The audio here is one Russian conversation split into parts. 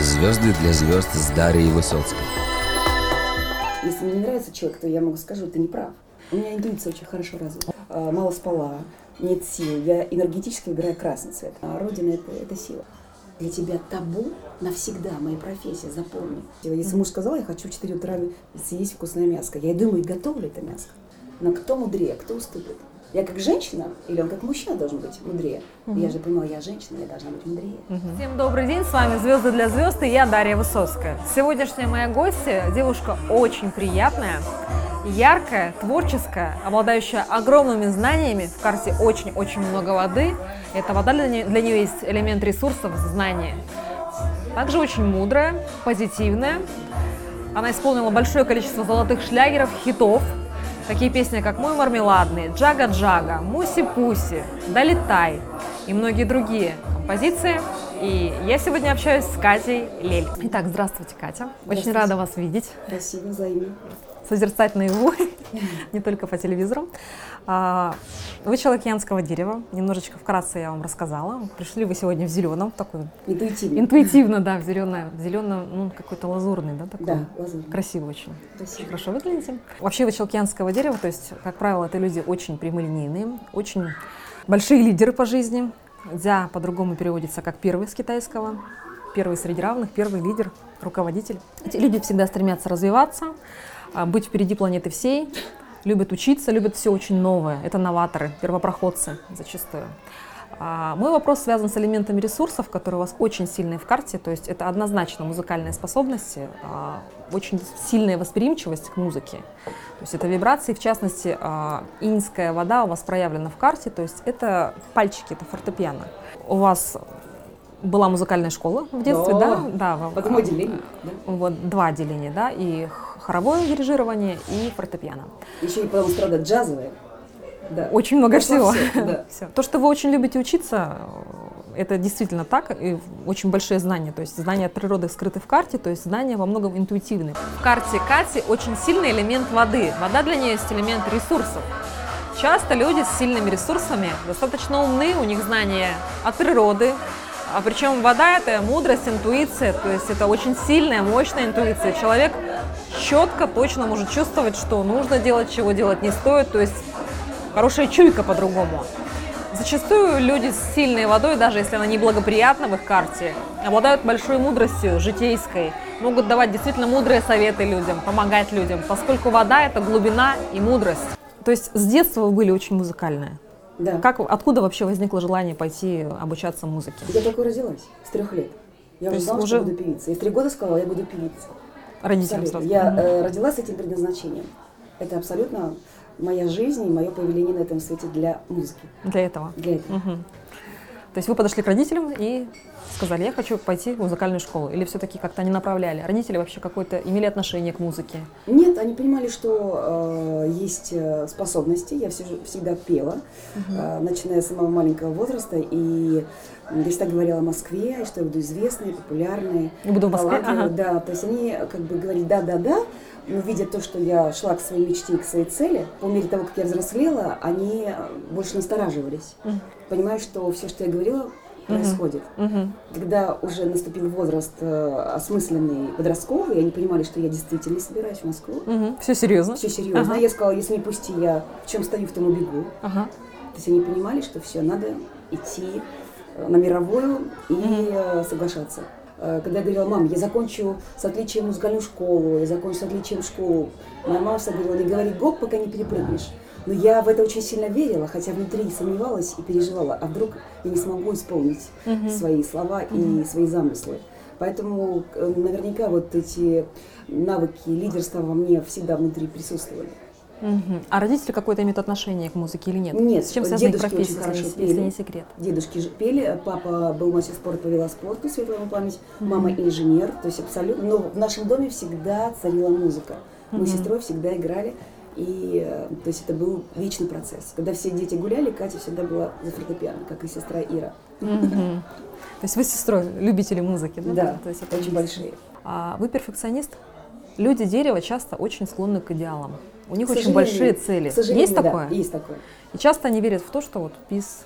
Звезды для звезд с Дарьей Высоцкой. Если мне не нравится человек, то я могу скажу, ты не прав. У меня интуиция очень хорошо развита. А, Мало спала, нет сил. Я энергетически выбираю красный цвет. А Родина это, это сила. Для тебя табу навсегда моя профессия, запомни. Если муж сказал, я хочу в 4 утра съесть вкусное мяско, я и думаю, готовлю это мяско. Но кто мудрее, кто уступит? Я как женщина или он как мужчина должен быть мудрее? Я же понимала, я женщина, я должна быть мудрее. Всем добрый день, с вами «Звезды для звезд» и я Дарья Высоцкая. Сегодняшняя моя гостья – девушка очень приятная, яркая, творческая, обладающая огромными знаниями. В карте очень-очень много воды. Эта вода для нее, для нее есть элемент ресурсов, знания. Также очень мудрая, позитивная. Она исполнила большое количество золотых шлягеров, хитов. Такие песни, как «Мой мармеладный», «Джага-джага», «Муси-пуси», «Долетай» и многие другие композиции. И я сегодня общаюсь с Катей Лель. Итак, здравствуйте, Катя. Очень Здравствуйте. рада вас видеть Спасибо, взаимно. созерцать наяву, не только по телевизору. А, Вы человек янского дерева, немножечко вкратце я вам рассказала. Пришли вы сегодня в зеленом, такой Интуитивно. интуитивно, да, в зеленое, в зеленом, ну, какой-то лазурный, да, такой. Да, лазурь. Красиво очень. Спасибо. Хорошо выглядите. Вообще вы человек янского дерева, то есть, как правило, это люди очень прямолинейные, очень большие лидеры по жизни. Дзя по-другому переводится как первый с китайского. Первый среди равных, первый лидер, руководитель. Эти люди всегда стремятся развиваться, а, быть впереди планеты всей, любят учиться, любят все очень новое. Это новаторы, первопроходцы зачастую. А, Мой вопрос связан с элементами ресурсов, которые у вас очень сильные в карте. То есть это однозначно музыкальные способности, а, очень сильная восприимчивость к музыке. То есть это вибрации, в частности, а, иньская вода у вас проявлена в карте. То есть это пальчики, это фортепиано. У вас была музыкальная школа в детстве, Да. да? Да. во- По какому отделению? Да? Вот два отделения, да, и хоровое дирижирование, и фортепиано. Еще и, по-моему, страда джазовая. Да. Очень много Пошло всего. всё, да. Всё. То, что вы очень любите учиться, э, это действительно так, и очень большие знания. То есть знания от природы скрыты в карте, то есть знания во многом интуитивны. В карте Кати очень сильный элемент воды. Вода для нее есть элемент ресурсов. Часто люди с сильными ресурсами достаточно умны, у них знания от природы, а причем вода это мудрость, интуиция, то есть это очень сильная, мощная интуиция. Человек четко, точно может чувствовать, что нужно делать, чего делать не стоит, то есть хорошая чуйка по-другому. Зачастую люди с сильной водой, даже если она неблагоприятна в их карте, обладают большой мудростью житейской, могут давать действительно мудрые советы людям, помогать людям, поскольку вода – это глубина и мудрость. То есть с детства вы были очень музыкальные. Да. Как, откуда вообще возникло желание пойти обучаться музыке? Я только родилась с трех лет. Я уже знала, уже- что буду певицей. Я в три года сказала, я буду певицей. Родителям Абсолютно. сразу? Я э, родилась с этим предназначением. Это абсолютно моя жизнь и мое появление на этом свете для музыки. Для этого. Для этого. Мгм. То есть вы подошли к родителям и сказали, я хочу пойти в музыкальную школу. Или все-таки как-то они направляли? Родители вообще какое-то имели отношение к музыке? Нет, они понимали, что э, есть э, способности. Я все, всегда пела, э, начиная с самого маленького возраста. И я всегда говорила о Москве, что я буду известной, популярной. Я буду в Москве, ага. Да, то есть они как бы говорили да-да-да, но видя то, что я шла к своей мечте и к своей цели, по мере того, как я взрослела, они э, больше настораживались. Понимая, что все, что я говорила, происходит. Мгм. Когда уже наступил возраст э, осмысленный подростковый, они понимали, что я действительно собираюсь в Москву. Все серьезно? Все серьезно. Ага. Я сказала, если не пусти, я в чем стою, в том убегу. Ага. То есть они понимали, что все, надо идти на мировую и э, соглашаться. Э, Когда я говорила, мам, я закончу с отличием музыкальную школу, я закончу с отличием школу, моя мама всегда говорила, не говори гоп, пока не перепрыгнешь. Но я в это очень сильно верила, хотя внутри сомневалась и переживала, а вдруг я не смогу исполнить свои слова и свои замыслы. Поэтому э, наверняка вот эти навыки лидерства во мне всегда внутри присутствовали. Мгм. А родители какое-то имеют отношение к музыке или нет? Нет, С чем связана их дедушки профессия, очень хорошо если, если пели. не секрет? Дедушки же пели, папа был мастер спорта по велоспорту, светлая ему память, мама инженер, то есть абсолютно. Но в нашем доме всегда царила музыка. Мы с сестрой всегда играли, и э, то есть это был вечный процесс. Когда все дети гуляли, Катя всегда была за фортепиано, как и сестра Ира. Мгм. То есть вы с сестрой любители музыки, да? Да, То есть это очень большие. А вы перфекционист? Люди дерева часто очень склонны к идеалам. У них очень большие цели. Есть да, такое? есть такое. И часто они верят в то, что вот peace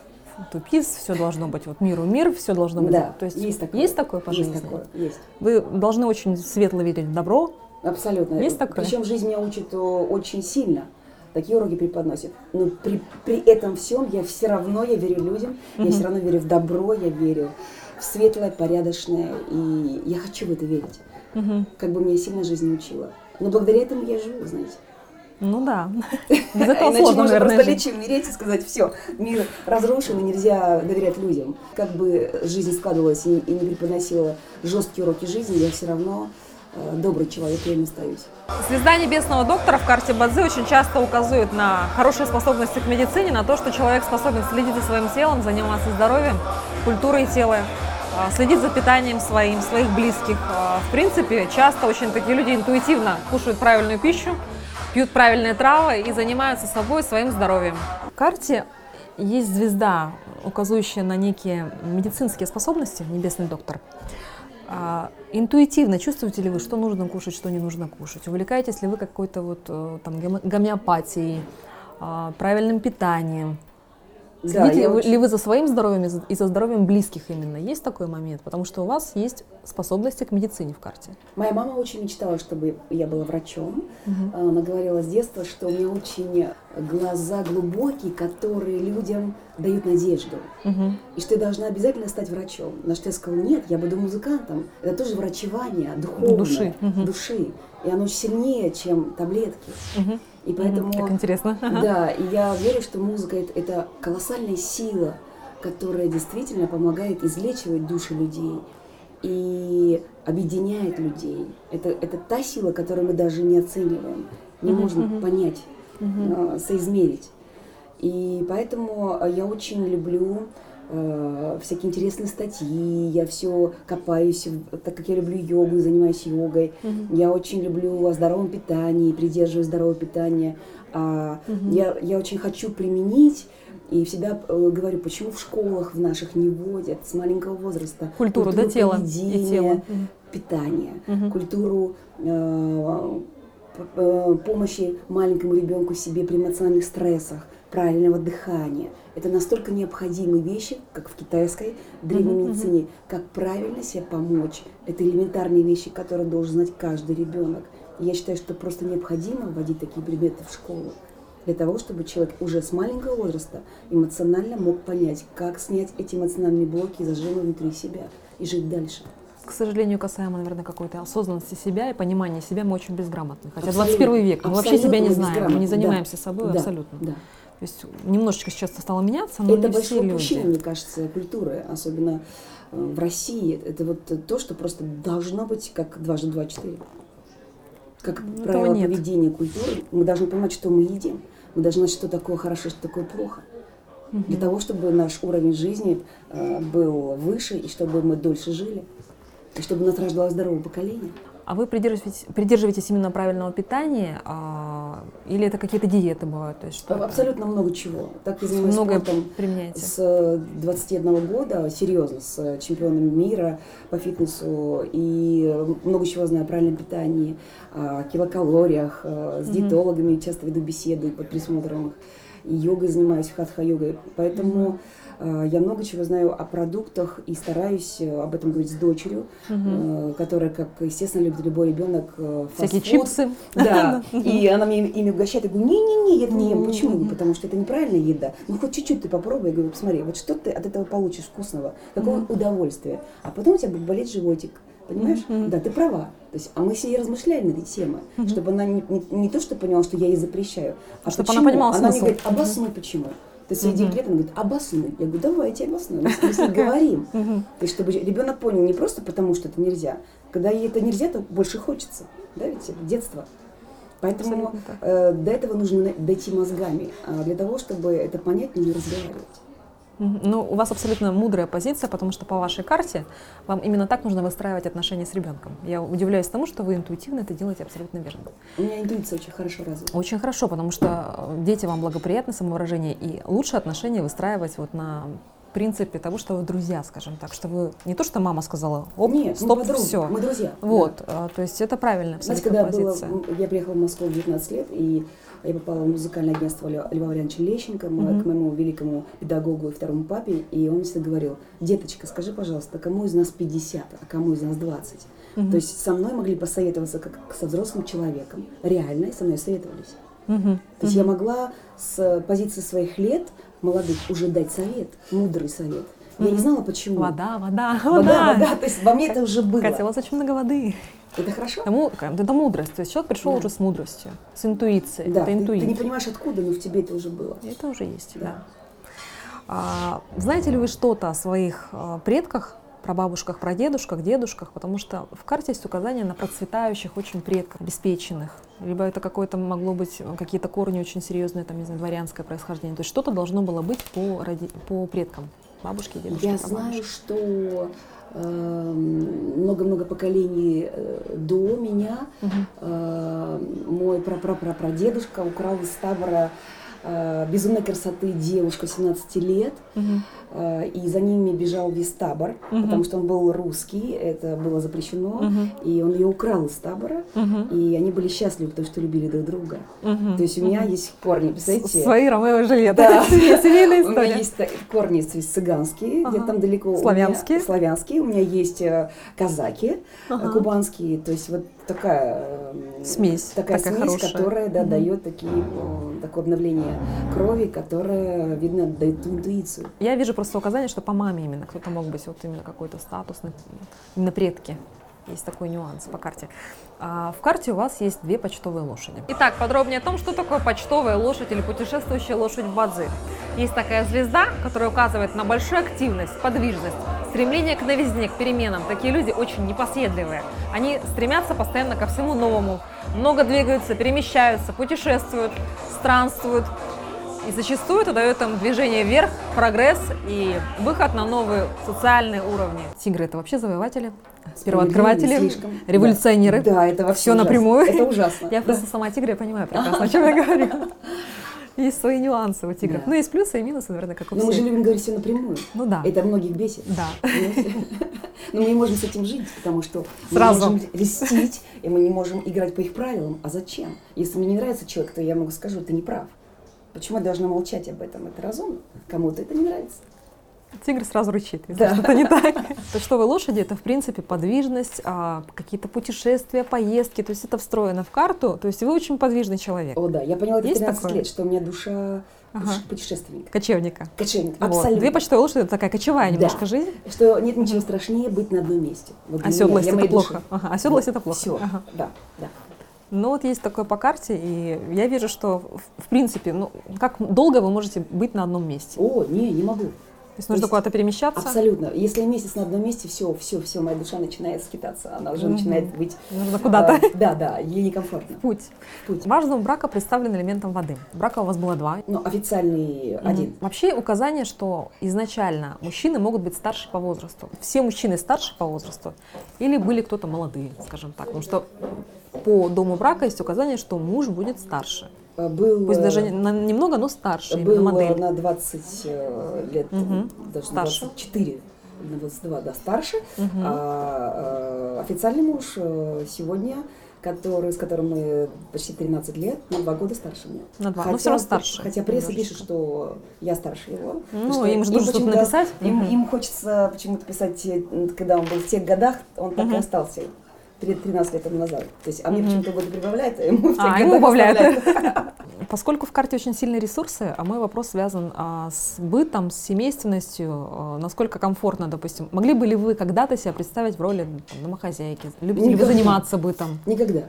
тупиз, все должно быть вот миру мир, все должно быть. Да, То есть есть такое. есть такое по Есть жизни? такое, есть. Вы должны очень светло верить в добро. Абсолютно. Есть такое? Причем жизнь меня учит о, очень сильно. Такие уроки преподносит. Но при, при этом всем я все равно я верю людям, я все равно верю в добро, я верю в светлое, порядочное, и я хочу в это верить. Мгм. Как бы меня сильно жизнь учила. Но благодаря этому я живу, знаете. Ну да. Без этого Иначе сложно, можно наверное, просто лечь, умереть и сказать, все, мир разрушен, и нельзя доверять людям. Как бы жизнь складывалась и, и не преподносила жесткие уроки жизни, я все равно э, добрый человек, я им остаюсь. Звезда небесного доктора в карте Бадзи очень часто указывает на хорошие способности к медицине, на то, что человек способен следить за своим телом, заниматься здоровьем, культурой тела, а, следить за питанием своим, своих близких. А, В принципе, часто очень такие люди интуитивно кушают правильную пищу, пьют правильные травы и занимаются собой, своим здоровьем. В карте есть звезда, указывающая на некие медицинские способности, небесный доктор. А, интуитивно чувствуете ли вы, что нужно кушать, что не нужно кушать? Увлекаетесь ли вы какой-то вот э, там гоме- гомеопатией, а, правильным питанием? Да, Следите я вы- очень- ли вы за своим здоровьем и за- здоровьем близких именно? Есть такой момент? Потому что у вас есть способности к медицине в карте. Моя мама очень мечтала, чтобы я была врачом. Она говорила с детства, что у меня очень глаза глубокие, которые людям дают надежду. Мгм. И что я должна обязательно стать врачом. На что я сказала, нет, я буду музыкантом. Это тоже врачевание, духовное, Души. Мгм. души. И оно сильнее, чем таблетки. Мгм. И поэтому... Как интересно. Да, и я верю, что музыка это, колоссальная сила, которая действительно помогает излечивать души людей и объединяет людей. Это, это та сила, которую мы даже не оцениваем, не можем мгм. понять, э, соизмерить. И поэтому э, я очень люблю э, всякие интересные статьи, я все копаюсь, так как я люблю йогу, и занимаюсь йогой. Я очень люблю о здоровом питании, придерживаюсь здорового питания. А я, я очень хочу применить и всегда э, говорю, почему в школах в наших не вводят с маленького возраста Культуру, да, тела и. Мгм. питания, Мгм. культуру э, п- помощи маленькому ребенку себе при эмоциональных стрессах, правильного дыхания. Это настолько необходимые вещи, как в китайской древней медицине, как правильно себе помочь. Это элементарные вещи, которые должен знать каждый ребенок. И я считаю, что просто необходимо вводить такие предметы в школу для того, чтобы человек уже с маленького возраста эмоционально мог понять, как снять эти эмоциональные блоки и зажимы внутри себя и жить дальше. К сожалению, касаемо, наверное, какой-то осознанности себя и понимания себя, мы очень безграмотны. Хотя Абсолютно. 21 век, мы вообще себя не знаем, мы не занимаемся да. собой Да, абсолютно. Да. То есть немножечко сейчас стало меняться, но это не большое все упущение, люди. мне кажется, культуры, особенно э, в России. Это вот то, что просто должно быть как дважды два четыре. Как Этого правило нет. поведения культуры, мы должны понимать, что мы едим. Мы должны знать, что такое хорошо, что такое плохо. Для того, чтобы наш уровень жизни э, был выше, и чтобы мы дольше жили, и чтобы у нас рождалось здоровое поколение. А вы придерживаетесь, придерживаетесь именно правильного питания, а, или это какие-то диеты бывают? То есть что это? Абсолютно много чего. Так я занимаюсь Многое спортом применяете. с э, 21 года, серьезно, с э, чемпионом мира по фитнесу и э, много чего знаю о правильном питании, о килокалориях, э, с диетологами часто веду беседы под присмотром их. И йогой занимаюсь, хатха-йогой. Поэтому э, я много чего знаю о продуктах и стараюсь э, об этом говорить с дочерью, э, которая, как, естественно, любит любой ребенок, э, Всякие фастфуд. чипсы. Да, и она мне ими угощает, я говорю, не-не-не, я это не ем. Почему? Потому что это неправильная еда. Ну, хоть чуть-чуть ты попробуй, я говорю, посмотри, вот что ты от этого получишь вкусного, какое удовольствие. А потом у тебя будет болеть животик. Понимаешь? Мгм. Да, ты права. То есть, а мы с ней размышляем над этой темой, чтобы она не, не- не то, что поняла, что я ей запрещаю, а Чтобы она почему. понимала Она мне смысл. говорит, обоснуй почему. Ты свои Мгм. декреты, она говорит, обоснуй. Я говорю, давай, я тебе обосную. Мы с- ней говорим. То есть, чтобы ребенок понял не просто потому, что это нельзя. Когда ей это нельзя, то больше хочется. Да, ведь это детство. Поэтому э, до этого нужно дойти мозгами. А для того, чтобы это понять, нужно разговаривать. Ну, у вас абсолютно мудрая позиция, потому что по вашей карте вам именно так нужно выстраивать отношения с ребенком. Я удивляюсь тому, что вы интуитивно это делаете абсолютно верно. У меня интуиция очень хорошо развита. Очень хорошо, потому что э, дети вам благоприятны, самовыражение, и лучше отношения выстраивать вот на принципе того, что вы друзья, скажем так, что вы не то, что мама сказала, оп, Нет, мы стоп, подруги, все. мы друзья. Вот, э, то есть это правильная Знаете, абсолютно когда было, позиция. м, я приехала в Москву в 19 лет, и я попала в музыкальное агентство Льва Валерьевича Лещенко, Мгм. к моему великому педагогу и второму папе, и он всегда говорил, деточка, скажи, пожалуйста, кому из нас 50, а кому из нас 20? Мгм. То есть со мной могли посоветоваться как со взрослым человеком, реально, и со мной советовались. Мгм. То есть я могла с позиции своих лет молодых уже дать совет, мудрый совет. Я не знала почему. Вода, вода, вода, вода. То есть во мне это уже было. Вас очень много воды. Это хорошо? Это, му- это мудрость. То есть человек пришел Да. уже с мудростью, с интуицией. Да, это ты, ты интуиция. не понимаешь откуда, но в тебе это уже было. Это уже есть, да. Да. А, знаете ли вы что-то о своих а, предках, прабабушках, прадедушках, дедушках? Потому что в карте есть указания на процветающих очень предков, обеспеченных. Либо это какое-то могло быть э, какие-то корни очень серьезные, там, не знаю, дворянское происхождение. То есть что-то должно было быть по, роди- по предкам. Бабушки, дедушки, Я знаю, что много-много поколений э, до меня. Э, мой прапрапрапрадедушка украл из табора э, безумной красоты девушку 17 лет, Мгм. Э, и за ними бежал весь табор, Мгм. потому что он был русский, это было запрещено, Мгм. и он ее украл из табора, Мгм. и они были счастливы, потому что любили друг друга. Мгм. То есть у меня Мгм. есть корни, представляете? Свои Ромео и Джульетта. Да. Семейная У меня история. есть та- корни то есть цыганские, Ага. где-то там далеко. у меня- Славянские. славянские. У меня есть э, казаки, э, Ага. кубанские. То есть вот такая э, Смесь такая, такая смесь, хорошая. которая да, Мгм. дает такие, э, такое обновление крови, которое, видно, дает интуицию. Я вижу просто указание, что по маме именно кто-то мог быть вот именно какой-то статусный, именно предки. Есть такой нюанс по карте. А в карте у вас есть две почтовые лошади. Итак, подробнее о том, что такое почтовая лошадь или путешествующая лошадь в Бадзи. Есть такая звезда, которая указывает на большую активность, подвижность, стремление к новизне, к переменам. Такие люди очень непоседливые. Они стремятся постоянно ко всему новому, много двигаются, перемещаются, путешествуют, странствуют. И зачастую это дает им движение вверх, прогресс и выход на новые социальные уровни. Тигры это вообще завоеватели, первооткрыватели, революционеры. Да, да это вообще Всё ужасно. напрямую. Это ужасно. Я Да. просто сама тигр, я понимаю прекрасно, о чем я говорю. Есть свои нюансы у тигров. Да. Ну, есть плюсы и минусы, наверное, как у Но мы же всех. любим говорить все напрямую. Ну да. Это многих бесит. Да. Понимаете? Но мы не можем с этим жить, потому что Сразу. мы можем льстить, и мы не можем играть по их правилам. А зачем? Если мне не нравится человек, то я могу скажу, ты не прав. Почему я должна молчать об этом? Это разумно. Кому-то это не нравится. Тигр сразу рычит, если Да. что-то не так. Почтовые лошади это, в принципе, подвижность, а, какие-то путешествия, поездки. То есть это встроено в карту. То есть вы очень подвижный человек. О, да, я поняла это в Есть 13 такое? лет, что у меня душа Ага. путешественника. Кочевника. Кочевник. Вот. Абсолютно. Две почтовые лошади это такая кочевая Да. немножко жизнь. Что нет ничего страшнее быть на одном месте. Вот Оседлость это плохо. души. Ага, оседлость это плохо. Все, Ага. да, да. Ну вот есть такое по карте, и я вижу, что в, принципе, ну как долго вы можете быть на одном месте? О, не, не могу. То есть нужно куда-то перемещаться, Абсолютно. Если месяц на одном месте, все, все, все, моя душа начинает скитаться. Она уже начинает быть... нужно куда-то. а, да, да, ей некомфортно. Путь. Путь. Важно у брака представлен элементом воды. Брака у вас было два. Ну, официальный один. Вообще указание, что изначально мужчины могут быть старше по возрасту. Все мужчины старше по возрасту или были кто-то молодые, скажем так. Потому что по дому брака есть указание, что муж будет старше. А, Был, Пусть даже немного, но старше, был модель. на 20 э, лет, Мгм. даже Старше. 24, на 22, да, старше. Мгм. А, э, официальный муж э, сегодня, который, с которым мы почти 13 лет, на два года старше меня. На два, но всё равно старше Хотя пресса немножечко. пишет, что я старше его. Ну, что им же нужно что-то написать. Им, Мгм. им хочется почему-то писать, когда он был в тех годах, он так и Мгм. остался. Три- 13 лет тому назад. То есть, а мне Мгм. почему-то годы прибавляет, а ему А, ему годах убавляют. оставляет. Поскольку в карте очень сильные ресурсы, а мой вопрос связан а, с бытом, с семейственностью, а, насколько комфортно, допустим. Могли бы ли вы когда-то себя представить в роли там, домохозяйки? Любите ли вы заниматься бытом? Никогда.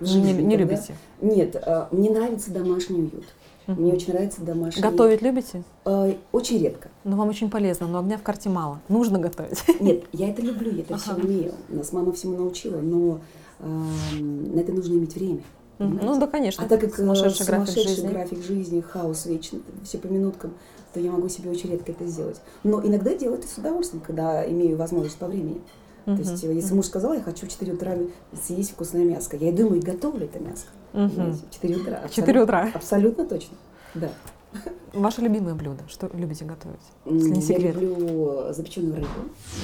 Не, жизни не никогда. любите? Нет, а, мне нравится домашний уют. Мне очень нравится домашний Готовить любите? А, Очень редко. Ну, вам очень полезно, но огня в карте мало. Нужно готовить. Нет, я это люблю, я это все Ага. умею. Нас мама всему научила, но ам, на это нужно иметь время. Мгм. понимаете? Ну да, конечно. А так как э, сумасшедший график сумасшедший жизни. график жизни, хаос вечный, все по минуткам, то я могу себе очень редко это сделать. Но иногда делаю это с удовольствием, когда имею возможность по времени. Мгм. То есть, э, если муж сказал, я хочу в 4 утра съесть вкусное мясо, я и готовлю это мясо. Понимаете, В 4 утра. В 4 утра. Абсолютно точно. Да. Ваше любимое блюдо? Что любите готовить? Если не секрет. Я люблю запеченную рыбу.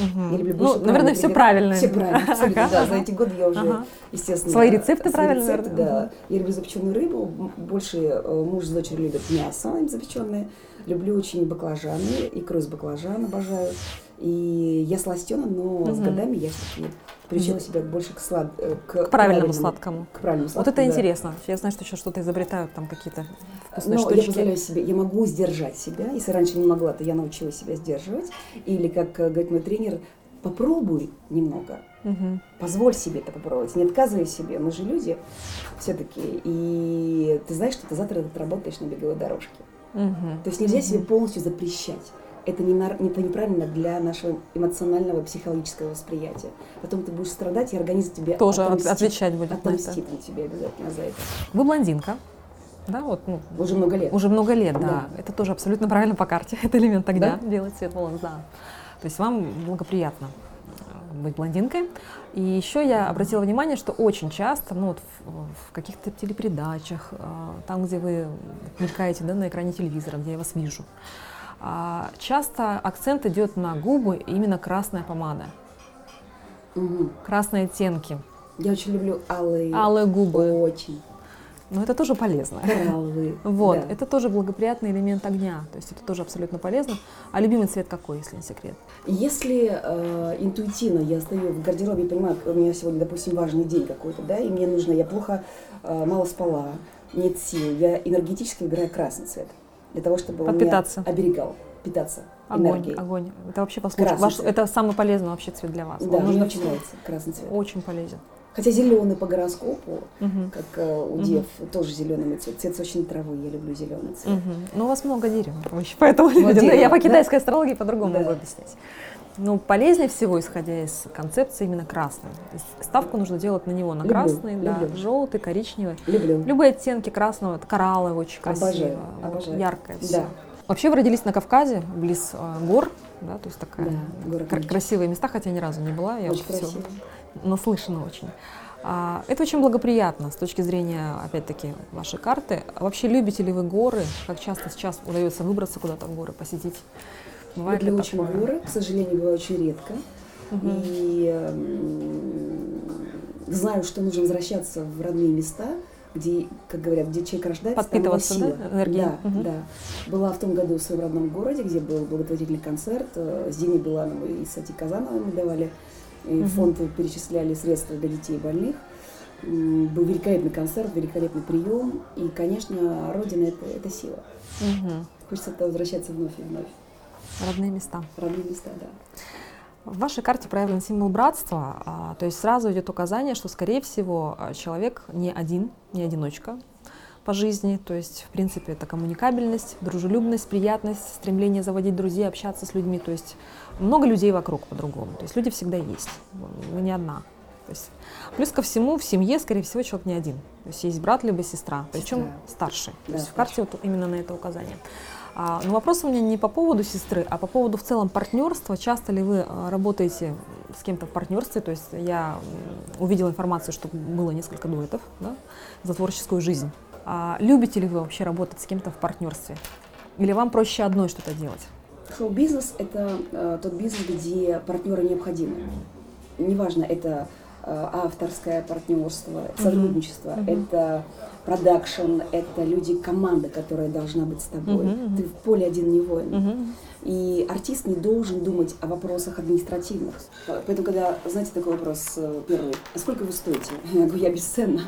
Мгм. Я люблю ну, наверное, все правильно. Все правильно, абсолютно, да. За эти годы я уже, Ага. естественно... Свои рецепты свои правильно, рецепты, да. Я люблю запеченную рыбу. Больше э, муж с дочерью любят мясо запеченное. Люблю очень баклажаны, икру из баклажан обожаю. И я сластена, но с Мгм. годами я все-таки приучила себя больше к, слад... э, к, К правильному сладкому. К правильному Вот сладкому, это да. интересно. Я знаю, что еще что-то изобретают, там какие-то вкусные Но я штучки. позволяю себе, я могу сдержать себя. Если раньше не могла, то я научилась себя сдерживать. Или, как э, говорит мой тренер, попробуй немного, Мгм. позволь себе это попробовать, не отказывай себе. Мы же люди все-таки. И ты знаешь, что ты завтра отработаешь на беговой дорожке. Мгм. То есть нельзя Мгм. себе полностью запрещать. Это, не, это неправильно для нашего эмоционального, психологического восприятия. Потом ты будешь страдать, и организм тебе Тоже от- отомстит, отвечать будет на это. отомстит на тебя обязательно за это. Вы блондинка. Да, вот, ну, Уже много лет. Уже много лет, да. Да. Это тоже абсолютно правильно по карте. Это элемент огня, Да? делать цвет волос, да. То есть вам благоприятно э, быть блондинкой. И еще я обратила внимание, что очень часто, ну вот в, в каких-то телепередачах, э, там, где вы мелькаете да, на экране телевизора, где я вас вижу, часто акцент идет на губы, именно красная помада, Мгм. красные оттенки, Я очень люблю алые. алые губы. Очень. Но это тоже полезно. Коралловые. Вот, да. это тоже благоприятный элемент огня, то есть это тоже абсолютно полезно. А любимый цвет какой, если не секрет? Если э, интуитивно я стою в гардеробе и понимаю, у меня сегодня, допустим, важный день какой-то, да, и мне нужно, я плохо, э, мало спала, нет сил, я энергетически выбираю красный цвет. Для того, чтобы он меня оберегал, питаться Огонь, энергией. огонь. Это вообще послушай, ваш, это самый полезный вообще цвет для вас. Да, Он нужно очень нравится красный цвет. Очень полезен. Хотя зеленый по гороскопу, Мгм. как э, у дев, тоже зеленый цвет. Цвет сочной травы, я люблю зеленый цвет. Мгм. Ну, у вас много дерева, поэтому Вот дерево, я по да? китайской астрологии по-другому Да. могу объяснять. Ну, полезнее всего, исходя из концепции, именно красный. То есть ставку нужно делать на него, на Люблю, красный, да, люблю. желтый, коричневый. Люблю. Любые оттенки красного, это коралловый очень красиво, Обожаю, вот, обожаю. яркое все. Да. Вообще вы родились на Кавказе, близ э, гор, да, то есть такая Да, Мечеть. красивые места, хотя ни разу не была, я Очень вот красиво. наслышана очень. А, это очень благоприятно с точки зрения, опять-таки, вашей карты. А вообще любите ли вы горы? Как часто сейчас удается выбраться куда-то в горы, посетить? Бывает Люблю очень такое? горы, к сожалению, бывает очень редко. Мгм. И м, знаю, что нужно возвращаться в родные места, где, как говорят, где человек рождается, там его Подпитываться, да, сила. энергией? Да, Мгм. да. Была в том году в своем родном городе, где был благотворительный концерт. э, С Димой Билановой и Сати Казановой мы давали. И в фонд перечисляли средства для детей больных. М, Был великолепный концерт, великолепный прием. И, конечно, Родина это, это сила. Мгм. Хочется возвращаться вновь и вновь. Родные места. Родные места, да. В вашей карте проявлен символ братства, а, то есть сразу идет указание, что, скорее всего, а, человек не один, не одиночка по жизни, то есть, в принципе, это коммуникабельность, дружелюбность, приятность, стремление заводить друзей, общаться с людьми, то есть много людей вокруг по-другому, то есть люди всегда есть, вы не одна. То есть, плюс ко всему, в семье, скорее всего, человек не один. То есть есть брат либо сестра, причем Сестра. старший. То Да, есть в карте вот именно на это указание. А, но вопрос у меня не по поводу сестры, а по поводу в целом партнерства. Часто ли вы а, работаете с кем-то в партнерстве? То есть я увидела информацию, что было несколько дуэтов да, за творческую жизнь. А любите ли вы вообще работать с кем-то в партнерстве? Или вам проще одной что-то делать? Шоу-бизнес – это э, тот бизнес, где партнеры необходимы. Неважно, это э, авторское партнерство, сотрудничество, Мгм. это продакшн, это люди, команда, которая должна быть с тобой. Мгм, мгм. Ты в поле один не воин. Мгм. И артист не должен думать о вопросах административных. Поэтому, когда, знаете, такой вопрос э, первый, а сколько вы стоите? Я говорю, я бесценна.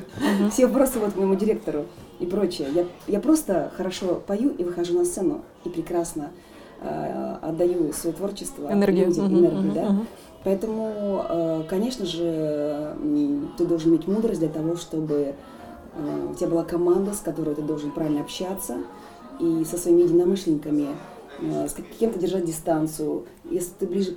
Все вопросы вот к моему директору и прочее. Я, я просто хорошо пою и выхожу на сцену и прекрасно э, отдаю свое творчество Энергию. людям, Мгм, энергию, мгм, да. мгм. Поэтому, э, конечно же, ты должен иметь мудрость для того, чтобы у тебя была команда, с которой ты должен правильно общаться, и со своими единомышленниками, э, с кем-то держать дистанцию. Если ты ближе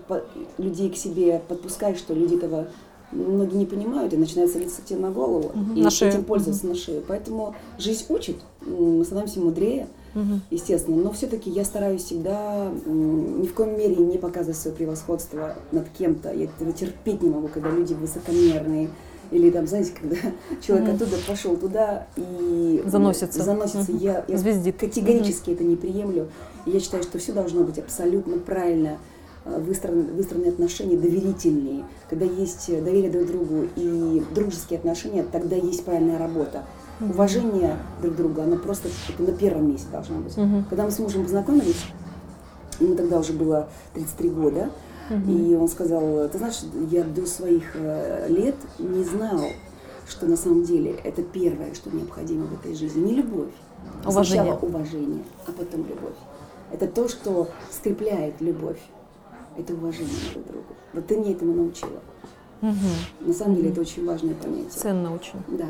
людей к себе подпускаешь, что люди этого многие не понимают и начинают садиться к тебе на голову Мгм, и на шею. этим пользоваться на шею. Поэтому жизнь учит, мы становимся мудрее, Мгм. естественно. Но все-таки я стараюсь всегда ни в коем мере не показывать свое превосходство над кем-то. Я этого терпеть не могу, когда люди высокомерные, Или там, знаете, когда человек mm-hmm. оттуда пошел туда и заносится, заносится mm-hmm. я, я Звездит. категорически mm-hmm. это не приемлю. Я считаю, что все должно быть абсолютно правильно э, выстроены, выстроены отношения доверительные. Когда есть доверие друг другу и дружеские отношения, тогда есть правильная работа. Mm-hmm. Уважение друг друга, оно просто это на первом месте должно быть. Mm-hmm. Когда мы с мужем познакомились, ему тогда уже было 33 года, Угу. И он сказал, ты знаешь, я до своих э, лет не знал, что на самом деле это первое, что необходимо в этой жизни. Не любовь. Уважение. Сначала уважение, а потом любовь. Это то, что скрепляет любовь. Это уважение друг к другу. Вот ты мне этому научила. Угу. На самом деле это очень важное понятие. Ценно очень. Да.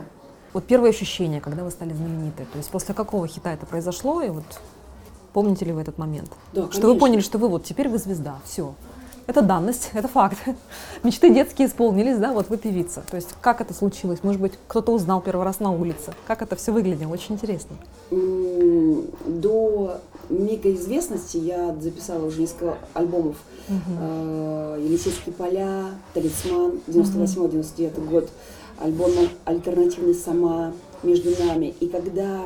Вот первое ощущение, когда вы стали знамениты, то есть после какого хита это произошло, и вот помните ли вы этот момент? Да, что конечно. вы поняли, что вы вот теперь вы звезда, все. Это данность, это факт. Мечты детские исполнились, да, вот вы певица. То есть как это случилось? Может быть, кто-то узнал первый раз на улице? Как это все выглядело? Очень интересно. До мегаизвестности я записала уже несколько альбомов. Угу. «Елисейские поля», «Талисман», 98-99 год, альбом «Альтернативный сама», «Между нами». И когда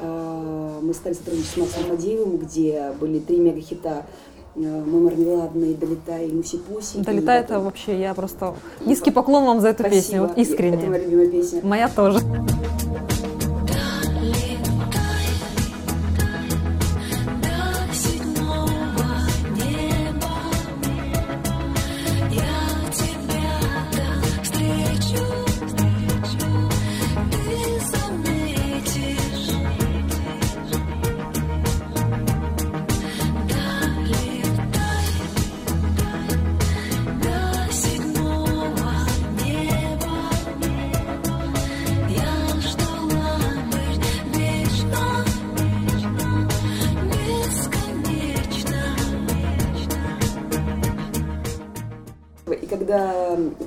э, мы стали сотрудничать с Максом Фадеевым, где были три мегахита Э, мы мармеладные, долетай, муси-пуси. Долетай это вообще, я просто низкий поклон вам за эту Спасибо. песню, вот искренне. Это моя любимая песня. Моя тоже.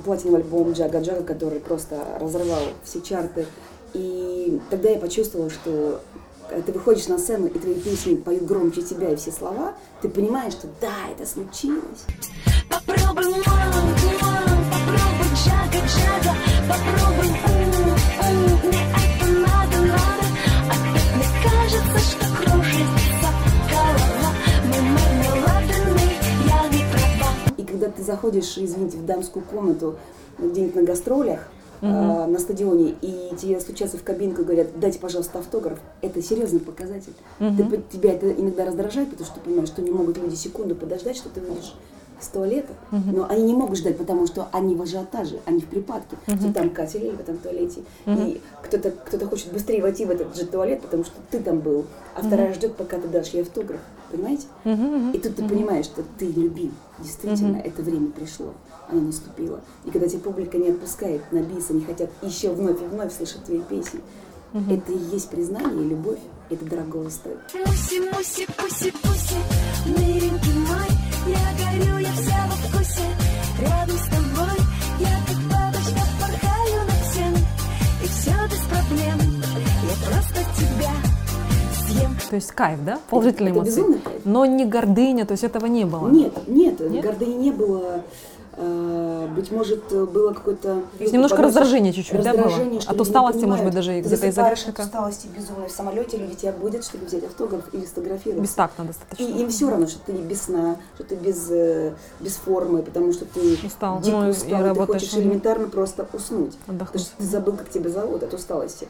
Платиновый альбом Джага Джага, который просто разрывал все чарты. И тогда я почувствовала, что когда ты выходишь на сцену, и твои песни поют громче тебя и все слова, ты понимаешь, что да, это случилось. Попробуй, мама, мама, попробуй Джага Джага, попробуй, заходишь, извините, в дамскую комнату, где-нибудь на гастролях, угу. э, на стадионе, и тебе стучатся в кабинку и говорят, дайте, пожалуйста, автограф, это серьезный показатель. Угу. Ты, тебя это иногда раздражает, потому что ты понимаешь, что не могут люди секунду подождать, что ты выйдешь с туалета, угу. но они не могут ждать, потому что они в ажиотаже, они в припадке. Угу. Кто там катили в этом туалете, угу. и кто-то кто хочет быстрее войти в этот же туалет, потому что ты там был, а угу. вторая ждет, пока ты дашь ей автограф, понимаете? Угу. И тут ты угу. понимаешь, что ты любим, действительно, угу. это время пришло оно наступило. И когда тебя публика не отпускает на бис, они хотят еще вновь и вновь слышать твои песни. Угу. Это и есть признание и любовь. Это дорого стоит. Муси, муси, пуси, пуси, То есть кайф, да? Положительные это, эмоции. Это Но не гордыня, то есть этого не было. Нет, нет, нет? гордыни не было. Э, быть может, было какое-то... То есть немножко раздражение чуть-чуть, да, было? От усталости, может быть, даже где-то из-за грешника? От усталости безумной в самолете люди тебя будет, чтобы взять автограф или сфотографироваться. Бестактно достаточно. И им все равно, что ты без сна, что ты без, э, без формы, потому что ты устал, дико ну, устал, и ты хочешь элементарно просто уснуть. Отдохнуть. Потому что ты забыл, как тебя зовут от усталости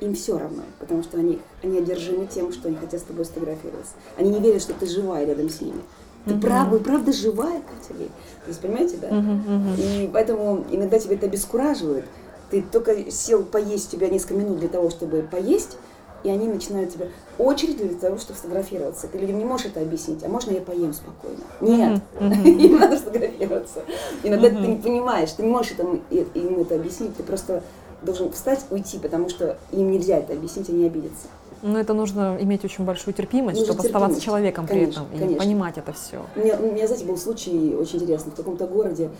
им все равно, потому что они, они одержимы тем, что они хотят с тобой сфотографироваться. Они не верят, что ты живая рядом с ними. Ты угу. правда, правда живая, Катя То есть, понимаете, да? Угу, угу. И поэтому иногда тебя это обескураживает. Ты только сел поесть, у тебя несколько минут для того, чтобы поесть, и они начинают тебе очередь для того, чтобы сфотографироваться. Ты людям не можешь это объяснить, а можно я поем спокойно? Нет, им надо сфотографироваться. Иногда ты не понимаешь, ты не можешь им это объяснить, ты просто должен встать, уйти, потому что им нельзя это объяснить, они обидятся. Но это нужно иметь очень большую терпимость, нужно чтобы терпимость. оставаться человеком конечно, при этом и конечно. понимать это все. У меня, у меня, знаете, был случай очень интересный. В каком-то городе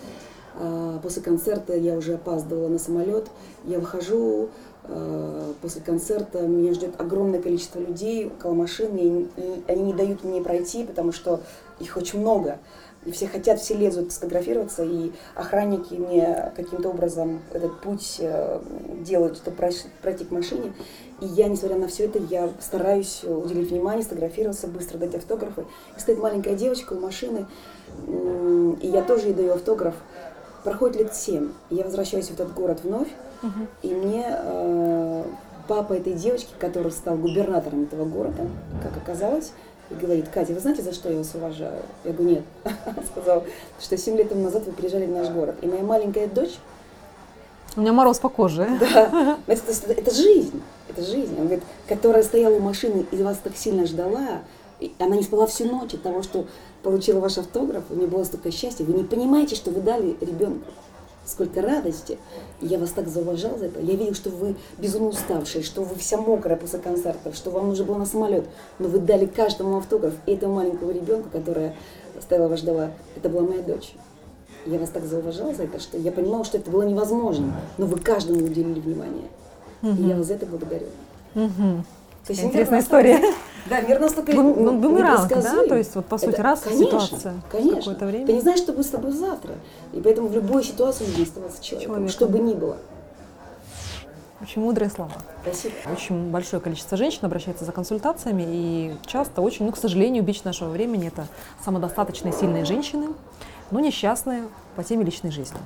э, после концерта я уже опаздывала на самолет. Я выхожу э, после концерта, меня ждет огромное количество людей около машины, и, и они не дают мне пройти, потому что их очень много. И все хотят, все лезут сфотографироваться, и охранники мне каким-то образом этот путь э, делают, чтобы пройти к машине. И я, несмотря на все это, я стараюсь уделить внимание, сфотографироваться, быстро дать автографы. И стоит маленькая девочка у машины, и я тоже ей даю автограф. Проходит лет семь, я возвращаюсь в этот город вновь, и мне э, папа этой девочки, который стал губернатором этого города, как оказалось, и говорит, Катя, вы знаете, за что я вас уважаю? Я говорю, нет. Он сказал, что 7 лет тому назад вы приезжали в наш город. И моя маленькая дочь... У меня мороз по коже. Да. Это, это, это жизнь. Это жизнь. Он говорит, которая стояла у машины и вас так сильно ждала. И она не спала всю ночь от того, что получила ваш автограф. У нее было столько счастья. Вы не понимаете, что вы дали ребенку сколько радости. я вас так зауважал за это. Я видел, что вы безумно уставшие, что вы вся мокрая после концертов, что вам нужно было на самолет. Но вы дали каждому автограф. И этому маленькому ребенку, которая стояла вас ждала, это была моя дочь. Я вас так зауважал за это, что я понимала, что это было невозможно. Но вы каждому уделили внимание. Угу. И я вас за это благодарю. Угу. То есть Интересная история. Да, мир настолько Бум, бумеранг, да? То есть вот по сути это, раз конечно, ситуация конечно. какое-то время. Ты не знаешь, что будет с тобой завтра. И поэтому в любой ситуации нужно оставаться человеком, человеком. что бы ни было. Очень мудрые слова. Спасибо. Очень большое количество женщин обращается за консультациями, и часто очень, ну, к сожалению, бич нашего времени – это самодостаточные, сильные женщины, но несчастные по теме личной жизни.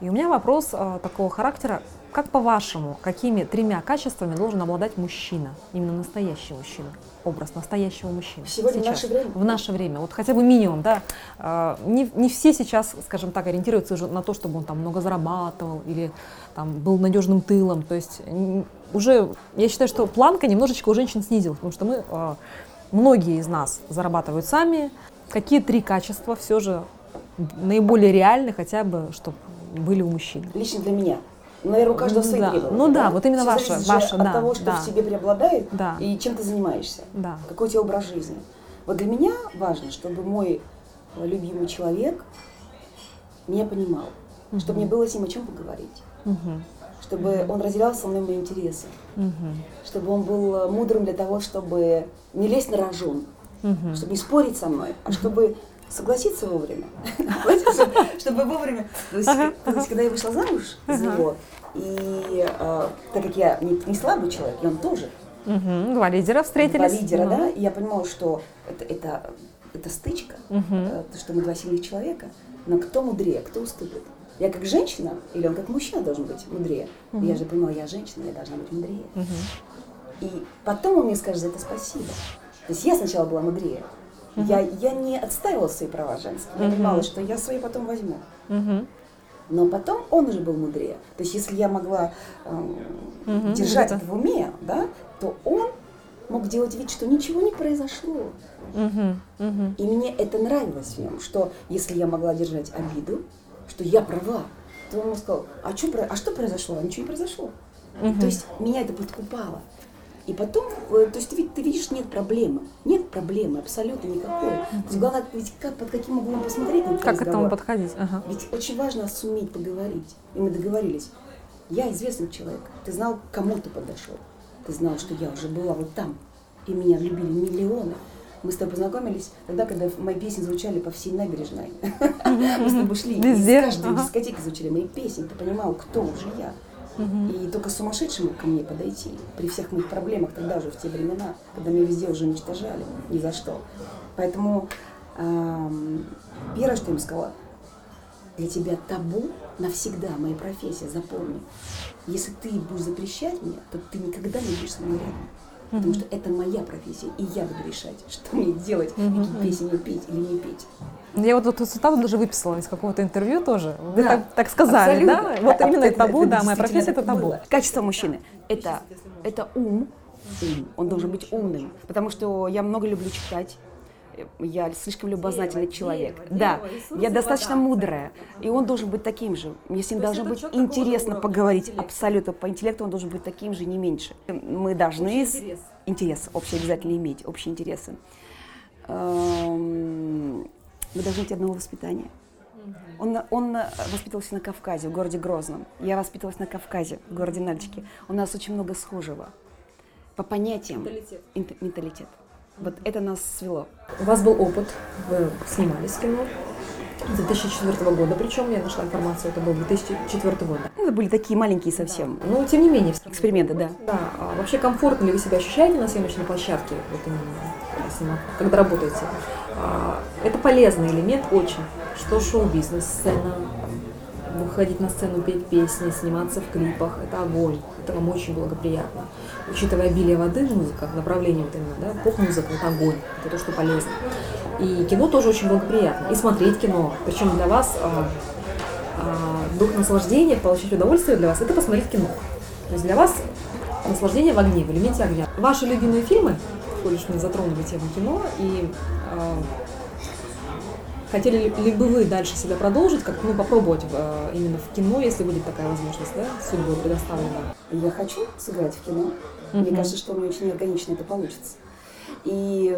И у меня вопрос э, такого характера. Как по-вашему, какими тремя качествами должен обладать мужчина, именно настоящий мужчина, образ настоящего мужчины? Сегодня сейчас, в наше время? В наше время, вот хотя бы минимум, да. Э, не, не все сейчас, скажем так, ориентируются уже на то, чтобы он там много зарабатывал или там был надежным тылом. То есть уже, я считаю, что планка немножечко у женщин снизилась, потому что мы, э, многие из нас зарабатывают сами. Какие три качества все же наиболее реальны, хотя бы, чтобы были у мужчин? Лично для меня. Наверное, у каждого свои да. требования. Ну да, да? вот именно Все ваше, ваше, от да, того, что да. в тебе преобладает да. и чем ты занимаешься. Да. Какой у тебя образ жизни. Вот для меня важно, чтобы мой любимый человек меня понимал, угу. чтобы мне было с ним о чем поговорить. Угу. Чтобы угу. он разделял со мной мои интересы. Угу. Чтобы он был мудрым для того, чтобы не лезть на рожон. Угу. Чтобы не спорить со мной, а чтобы согласиться вовремя. Чтобы вовремя. То есть, когда я вышла замуж за него, и а, так как я не слабый человек, и он тоже. Два лидера встретились. Два лидера, да, и я понимала, что это это стычка, э, что мы два сильных человека, но кто мудрее, кто уступит? Я как женщина, или он как мужчина должен быть мудрее? Я же понимала, я женщина, я должна быть мудрее. И потом он мне скажет за это спасибо. То есть я сначала была мудрее, Uh-huh. Я, я не отстаивала свои права женские. Я uh-huh. понимала, что я свои потом возьму. Uh-huh. Но потом он уже был мудрее. То есть если я могла э, uh-huh. держать это в уме, да, то он мог делать вид, что ничего не произошло. Uh-huh. Uh-huh. И мне это нравилось в нем, что если я могла держать обиду, что я права, то он сказал, а что, а что произошло? А ничего не произошло. Uh-huh. То есть меня это подкупало. И потом, э, то есть ты, ты видишь, нет проблемы. Нет проблемы абсолютно никакой. Mm-hmm. То есть главное, ведь как, под каким углом посмотреть на Как к этому подходить? Ага. Ведь очень важно суметь поговорить. И мы договорились. Я известный человек. Ты знал, к кому ты подошел. Ты знал, что я уже была вот там. И меня любили миллионы. Мы с тобой познакомились тогда, когда мои песни звучали по всей набережной. Мы с тобой шли. Из каждой дискотеки звучали мои песни. Ты понимал, кто уже я. И только сумасшедшему ко мне подойти, при всех моих проблемах тогда же, в те времена, когда меня везде уже уничтожали, ни за что. Поэтому эм, первое, что я им сказала, для тебя табу навсегда моя профессия, запомни. Если ты будешь запрещать мне, то ты никогда не будешь со мной рядом. Потому что это моя профессия, и я буду решать, что мне делать, какие песни мне петь или не петь. Я вот эту цитату даже выписала из какого-то интервью тоже. Вы да, так, так сказали, абсолютно. да? Вот а, именно это, табу, это, да, моя профессия это табу. Было. Качество мужчины это, это ум, ум. Он должен быть умным. Потому что я много люблю читать. Я слишком любознательный человек. Да, я достаточно мудрая. И он должен быть таким же. Мне с ним должно быть интересно поговорить. Абсолютно. По интеллекту он должен быть таким же, не меньше. Мы должны... Общий интерес. интерес общий обязательно иметь, общие интересы. Эм, мы должны быть одного воспитания. Он, он воспитывался на Кавказе, в городе Грозном. Я воспитывалась на Кавказе, в городе Нальчике. У нас очень много схожего. По понятиям. Менталитет. Инт, менталитет. Вот это нас свело. У вас был опыт, вы снимались кино. С 2004 года, причем я нашла информацию, это был 2004 год. Это были такие маленькие совсем. Но тем не менее. Эксперименты, да. Да, а вообще комфортно ли вы себя ощущаете на съемочной площадке, вот именно, когда работаете? А, Это полезный элемент очень, что шоу-бизнес, сцена, выходить на сцену, петь песни, сниматься в клипах, это огонь, это вам очень благоприятно. Учитывая обилие воды в музыках, направление вот именно, да, поп-музыка, это огонь, это то, что полезно. И кино тоже очень благоприятно, и смотреть кино, причем для вас а, а, дух наслаждения, получить удовольствие для вас, это посмотреть кино. То есть для вас наслаждение в огне, в элементе огня. Ваши любимые фильмы, коль уж мы затронули тему кино, и а, хотели ли- бы вы дальше себя продолжить, как ну, попробовать а, именно в кино, если будет такая возможность, да, судьба предоставлена? Я хочу сыграть в кино. Мне Мгм. кажется, что у меня очень органично это получится. И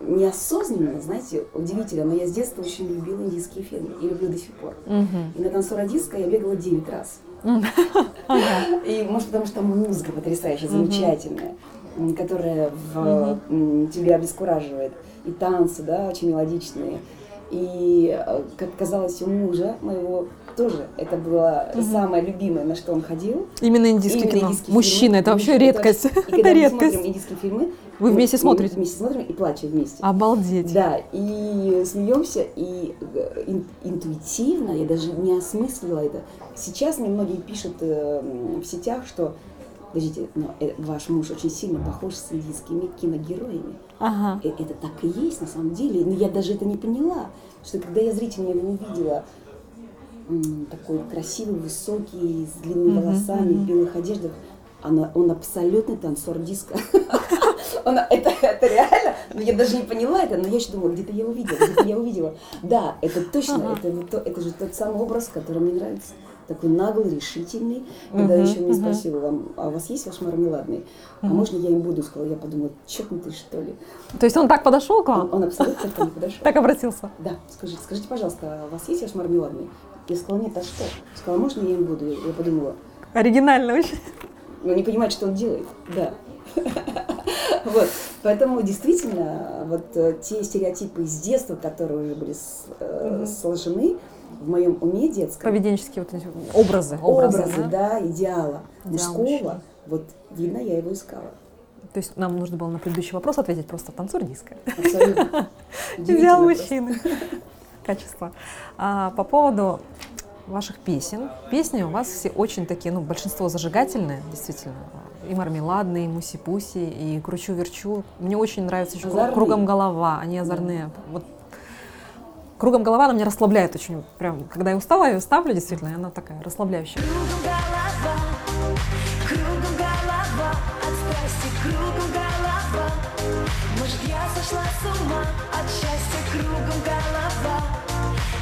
неосознанно, знаете, удивительно, но я с детства очень любила индийские фильмы и люблю до сих пор. И на танцора диска я бегала 9 раз. И может потому, что музыка потрясающая, замечательная, которая в, м, тебя обескураживает. И танцы, да, очень мелодичные. И, э, как казалось, у мужа моего тоже это было самое любимое, на что он ходил. Именно индийское Именно кино. индийские Мужчина, фильмы. это вообще Мужчина, редкость. И когда Это мы редкость. смотрим индийские фильмы, Вы мы- вместе мы смотрите? Вместе смотрим и плачем вместе. Обалдеть. Да, и смеемся, и э, ин- интуитивно, я даже не осмыслила это. Сейчас мне многие пишут э, в сетях, что, подождите, но э, ваш муж очень сильно похож с индийскими киногероями. Ага. Э, Это так и есть на самом деле, но я даже это не поняла, что когда я зрительно его увидела, такой красивый, высокий, с длинными волосами, в белых одеждах, она, он абсолютный танцор диска. Он- это, это реально, но я даже не поняла это, но я еще думала, где-то я увидела, где-то я увидела. Да, это точно, это, это же тот самый образ, который мне нравится. Такой наглый, решительный. Когда Мгм, еще мне мгм. спросила, вам, а у вас есть ваш мармеладный? А можно я им буду? Сказала, я подумала, чокнутый что ли? То есть он так подошел к Он, вам? он абсолютно ко мне подошел. Так обратился? Да, скажите, скажите, пожалуйста, а у вас есть ваш мармеладный? Я сказала, нет, а что? Сказала, можно я им буду? Я подумала, Оригинально очень. ну, не понимает, что он делает. Да. Вот, поэтому действительно, вот э, те стереотипы из детства, которые уже были э, сложены в моем уме детском, Поведенческие вот эти образы. образы, образы, да? да, идеала Идеал мужского, мужчины. вот видно, я его искала. То есть нам нужно было на предыдущий вопрос ответить просто танцор диска. Абсолютно. Идеал мужчины. Качество. А, по поводу ваших песен. Песни у вас все очень такие, ну, большинство зажигательные, действительно. И мармеладные, и муси-пуси, и кручу-верчу. Мне очень нравится еще Озорные. кругом голова. Они озорные. Вот кругом голова она меня расслабляет очень. Прям, когда я устала, я ставлю, действительно, и она такая расслабляющая. Кругом голова, кругом голова, от страсти кругом голова. Может, я сошла с ума от счастья кругом голова.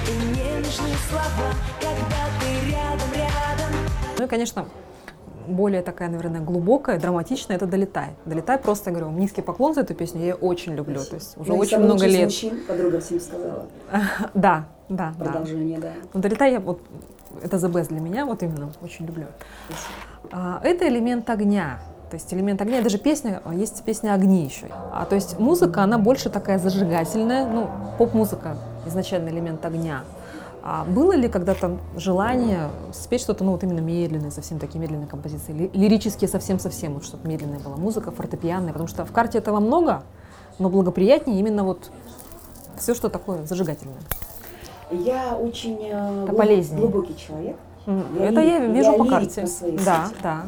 И мне нужны слова, когда ты рядом, рядом. Ну и, конечно, более такая, наверное, глубокая, драматичная, это «Долетай». «Долетай» просто, говорю, низкий поклон за эту песню, я ее очень люблю. То есть уже Ну, очень много лет. мужчин, подруга всем сказала. Да, да, да. Продолжение, да. Ну, «Долетай» я вот, это the best для меня, вот именно, очень люблю. А, это элемент огня. То есть элемент огня, даже песня, а, есть песня «Огни» еще. А, то есть музыка, она больше такая зажигательная, ну, поп-музыка, изначально элемент огня. А было ли когда-то желание спеть что-то, ну, вот именно медленное, совсем такие медленные композиции, ли- лирические совсем-совсем, вот чтобы медленная была музыка, фортепианная, потому что в карте этого много, но благоприятнее именно вот все, что такое зажигательное. Я очень э, Это глуб- полезнее. глубокий человек. М, Я Это я лирик- вижу я по карте. по своей Да, сути. да.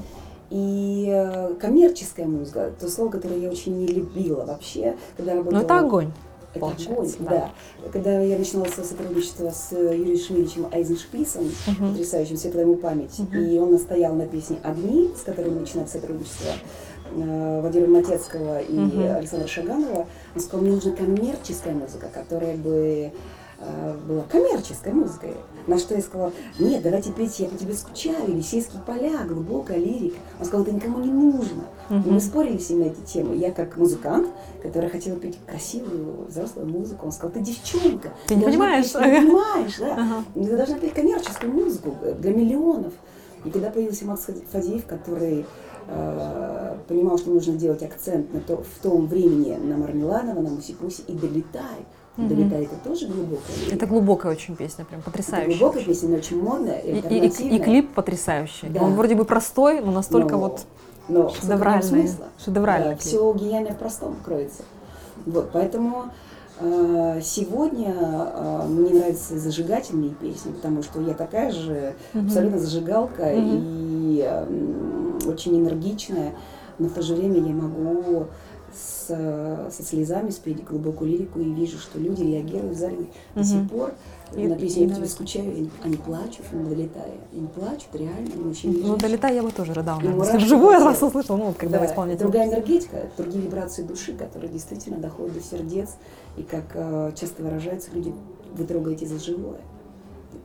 И э, коммерческая музыка, то слово, которое я очень не любила вообще, когда работала... Но это огонь. Получается, огонь, да. да. Когда я начинала свое сотрудничество с э, Юрием Шмилевичем Айзеншписом, Мгм. потрясающим, светлая ему память, и он настоял на песне «Огни», с которой мы начинали сотрудничество, э, Владимира Матецкого и Мгм. Александра Шаганова, он сказал, мне нужна коммерческая музыка, которая бы э, была коммерческой музыкой. На что я сказала, нет, давайте петь «Я по тебе скучаю», «Елисейские поля», глубокая лирика. Он сказал, это никому не нужно. Мгм. мы спорили ним на эти темы. Я как музыкант, который хотела петь красивую взрослую музыку, он сказал, ты девчонка. Ты не понимаешь?» петь, не понимаешь, да. Ага. Ты должна петь коммерческую музыку для миллионов. И когда появился Макс Фадеев, который э, понимал, что нужно делать акцент на то, в том времени на Мармеладова, на Мусикусе и «Долетай». «Долетай» это тоже глубокая. Это глубокая очень песня, прям Это потрясающая. глубокая песня, но очень модная и, И, и- и- и клип потрясающий. Да. Он вроде бы простой, но настолько Но- вот но шедевральный, шедевральный клип. Все гениальное в простом кроется. Вот, поэтому э, сегодня э, мне нравятся зажигательные песни, потому что я такая же абсолютно зажигалка и э, м, очень энергичная, но в то же время я могу с, э, со слезами спеть глубокую лирику и вижу, что люди реагируют в зале до сих пор. На песню и «Я по тебе скучаю», они, плачут, они долетая. Они плачут, реально, они очень Ну, долетай я бы тоже рыдала. Наверное. Если вживую раз телу. услышала, ну, вот когда Да, вы исполняете. Другая энергетика, другие вибрации души, которые действительно доходят до сердец. И как э, часто выражаются люди, вы трогаете за живое.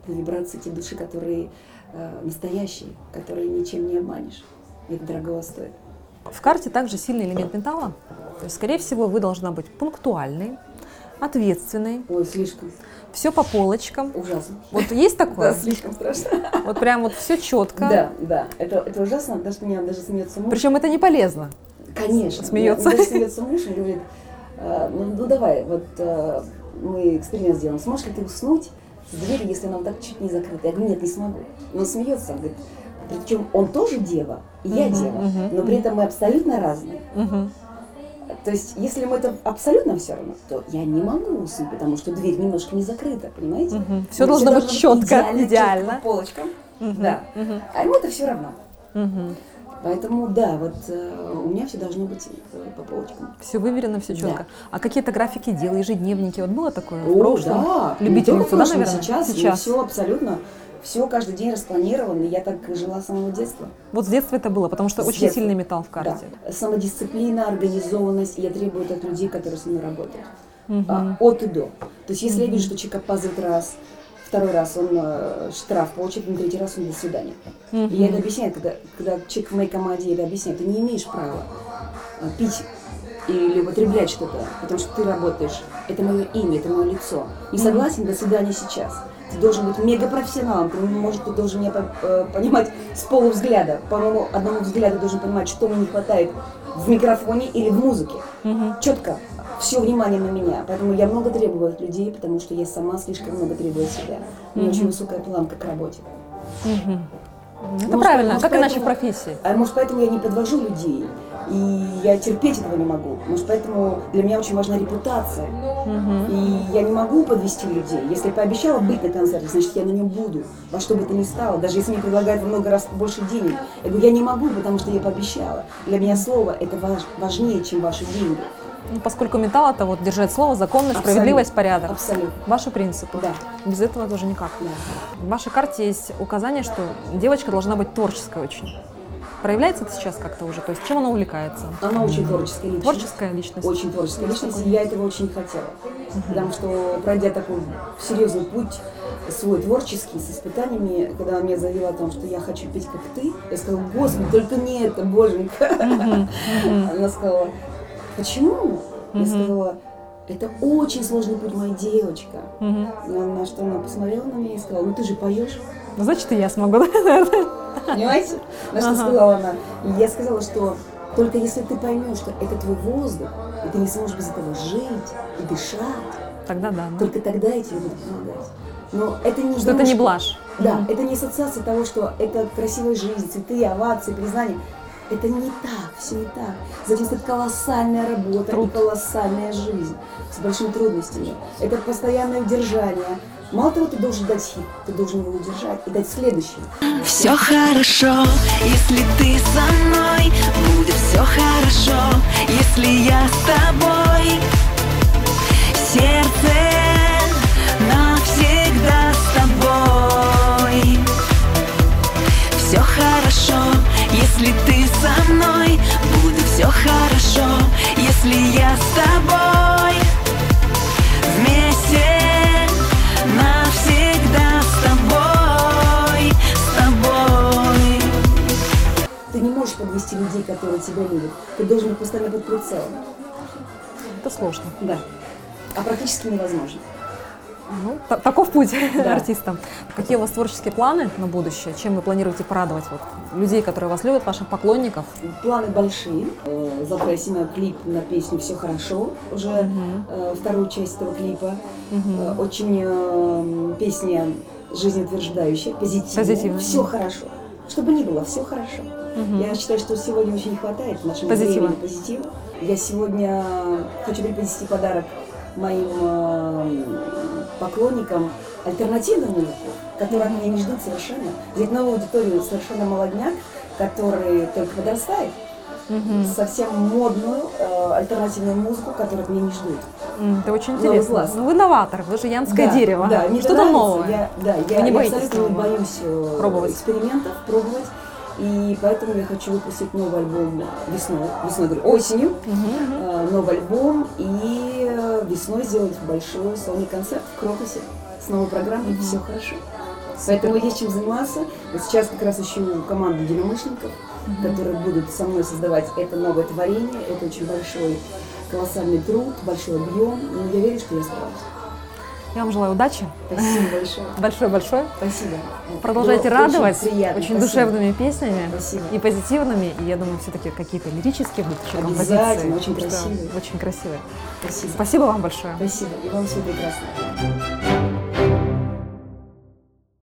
Это вибрации те души, которые э, настоящие, которые ничем не обманешь. И это дорого стоит. В карте также сильный элемент металла. То есть, скорее всего, вы должна быть пунктуальной, ответственной, Ой, слишком все по полочкам. ужасно. Вот есть Да, такое? слишком страшно. Вот прям вот все четко. Да, да, это, это ужасно, даже меня даже смеется муж. Причем это не полезно. Конечно. Смеется. Даже смеется муж и говорит, «А, ну, ну давай, вот э, мы эксперимент сделаем. Сможешь ли ты уснуть с дверью, если она вот так чуть не закрыта? Я говорю, нет, не смогу. Но он смеется, он говорит, причем он тоже дева, и я Мгм, дева, мгм, но при этом мы абсолютно разные. Мгм. То есть, если ему это абсолютно все равно, то я не могу уснуть, потому что дверь немножко не закрыта, понимаете? Мгм. Всё Но должно быть чётко, идеально, идеально. по полочкам. Мгм, Да. мгм, А ему это все равно. мгм. Поэтому, да, вот э, у меня все должно быть э, по полочкам. Все выверено, все четко. Да. А какие-то графики дел, ежедневники, вот было такое в О, прошлом? да. Любительница, в да, наверное? Сейчас, Сейчас. все абсолютно, все каждый день распланировано. Я так жила с самого детства. Вот с детства это было, потому что С очень детства. сильный металл в карте. Да. Самодисциплина, организованность, я требую это от людей, которые со мной работают. Мгм. А, от и до. То есть, если я вижу, что человек опаздывает раз, второй раз он э, штраф получит, на третий раз он до свидания. И я это объясняю, когда, когда человек в моей команде я это объясняю, ты не имеешь права а, пить или употреблять что-то, потому что ты работаешь, это мое имя, это мое лицо. Не согласен, до свидания сейчас. Ты должен быть мегапрофессионалом, ты, может, ты должен меня э, понимать с полувзгляда. По моему одному взгляду должен понимать, что мне не хватает в микрофоне или в музыке. Четко. Все внимание на меня. Поэтому я много требую от людей, потому что я сама слишком много требую от себя. У меня очень высокая планка к работе. Мгм. Это Может, правильно, может, как иначе в поэтому- профессии. А может, поэтому я не подвожу людей, и я терпеть этого не могу. Может, поэтому для меня очень важна репутация. И я не могу подвести людей. Если пообещала быть на концерте, значит, я на нем буду. Во что бы то ни стало. Даже если мне предлагают много раз больше денег. Я говорю, я не могу, потому что я пообещала. Для меня слово это важ- важнее, чем ваши деньги. Ну, поскольку металл это вот держать слово, законность, Абсолютно. справедливость, порядок. Абсолютно. Ваши принципы. Да. Без этого тоже никак. Да. В вашей карте есть указание, что девочка должна быть творческой очень. Проявляется это сейчас как-то уже? То есть чем она увлекается? Она очень творческая личность. Творческая личность. Очень творческая личность, и я этого очень хотела. Потому что, пройдя такой серьезный путь свой творческий, с испытаниями, когда она меня заявила о том, что я хочу петь как ты, я сказала, господи, только не это, боженька. Она сказала, почему? Я сказала, это очень сложный путь, моя девочка. На что она посмотрела на меня и сказала, ну ты же поешь. Ну, Значит, и я смогу, наверное? Понимаете? На что Ага. сказала она? И я сказала, что только если ты поймешь, что это твой воздух, и ты не сможешь без этого жить и дышать, Тогда да. ну. только тогда я тебе буду помогать. Но это не Что это не блажь. Да, Мгм. это не ассоциация того, что это красивая жизнь, цветы, овации, признание. Это не так, все не так. За этим стоит колоссальная работа Труд. и колоссальная жизнь с большими трудностями. Это постоянное удержание. Мало того, ты должен дать хит, ты должен его удержать и дать следующий. Все хорошо, если ты со мной Будет все хорошо, если я с тобой. Сердце навсегда с тобой. Все хорошо, если ты со мной Будет все хорошо, если я с тобой людей, которые тебя любят. Ты должен быть постоянно под прицелом. Это сложно. Да. А практически невозможно. Ну, та- таков путь Да. артиста. Какие у вас творческие планы на будущее? Чем вы планируете порадовать вот, людей, которые вас любят, ваших поклонников? Планы большие. Э, Завтра я снимаю клип на песню «Все хорошо», уже э, вторую часть этого клипа. Э, Очень песня жизнеутверждающая, позитивная. Позитивная. Все хорошо. Чтобы ни было, все хорошо. Я считаю, что сегодня очень не хватает в нашем Позитива. времени позитива. Я сегодня хочу преподнести подарок моим э, поклонникам альтернативную музыку, которую от меня не ждут совершенно. Взять новую аудиторию совершенно молодняк, который только подрастает, совсем модную э, альтернативную музыку, которую от меня не ждут. М, Это очень интересно. класс. Ну, вы новатор, вы же янское Да, дерево. Да, мне Что-то нравится. новое. Я, да, я, Вы не я боитесь абсолютно не нового? боюсь э, Пробовать? экспериментов, пробовать. И поэтому я хочу выпустить новый альбом весной, весной, говорю, осенью, э, новый альбом и э, весной сделать большой сольный концерт в Крокусе с новой программой «Все хорошо». Поэтому есть чем заниматься. Сейчас как раз ищу команду единомышленников, которые будут со мной создавать это новое творение. Это очень большой, колоссальный труд, большой объем. Но я верю, что я справлюсь. Я вам желаю удачи. Спасибо большое. Большое-большое. Спасибо. Продолжайте Было радовать Очень, приятно. очень Спасибо. душевными песнями Спасибо. и позитивными. И я думаю, все-таки какие-то лирические будут еще композиции. очень красивые. Очень красивые. Спасибо. Спасибо вам большое. Спасибо. И вам всего прекрасного.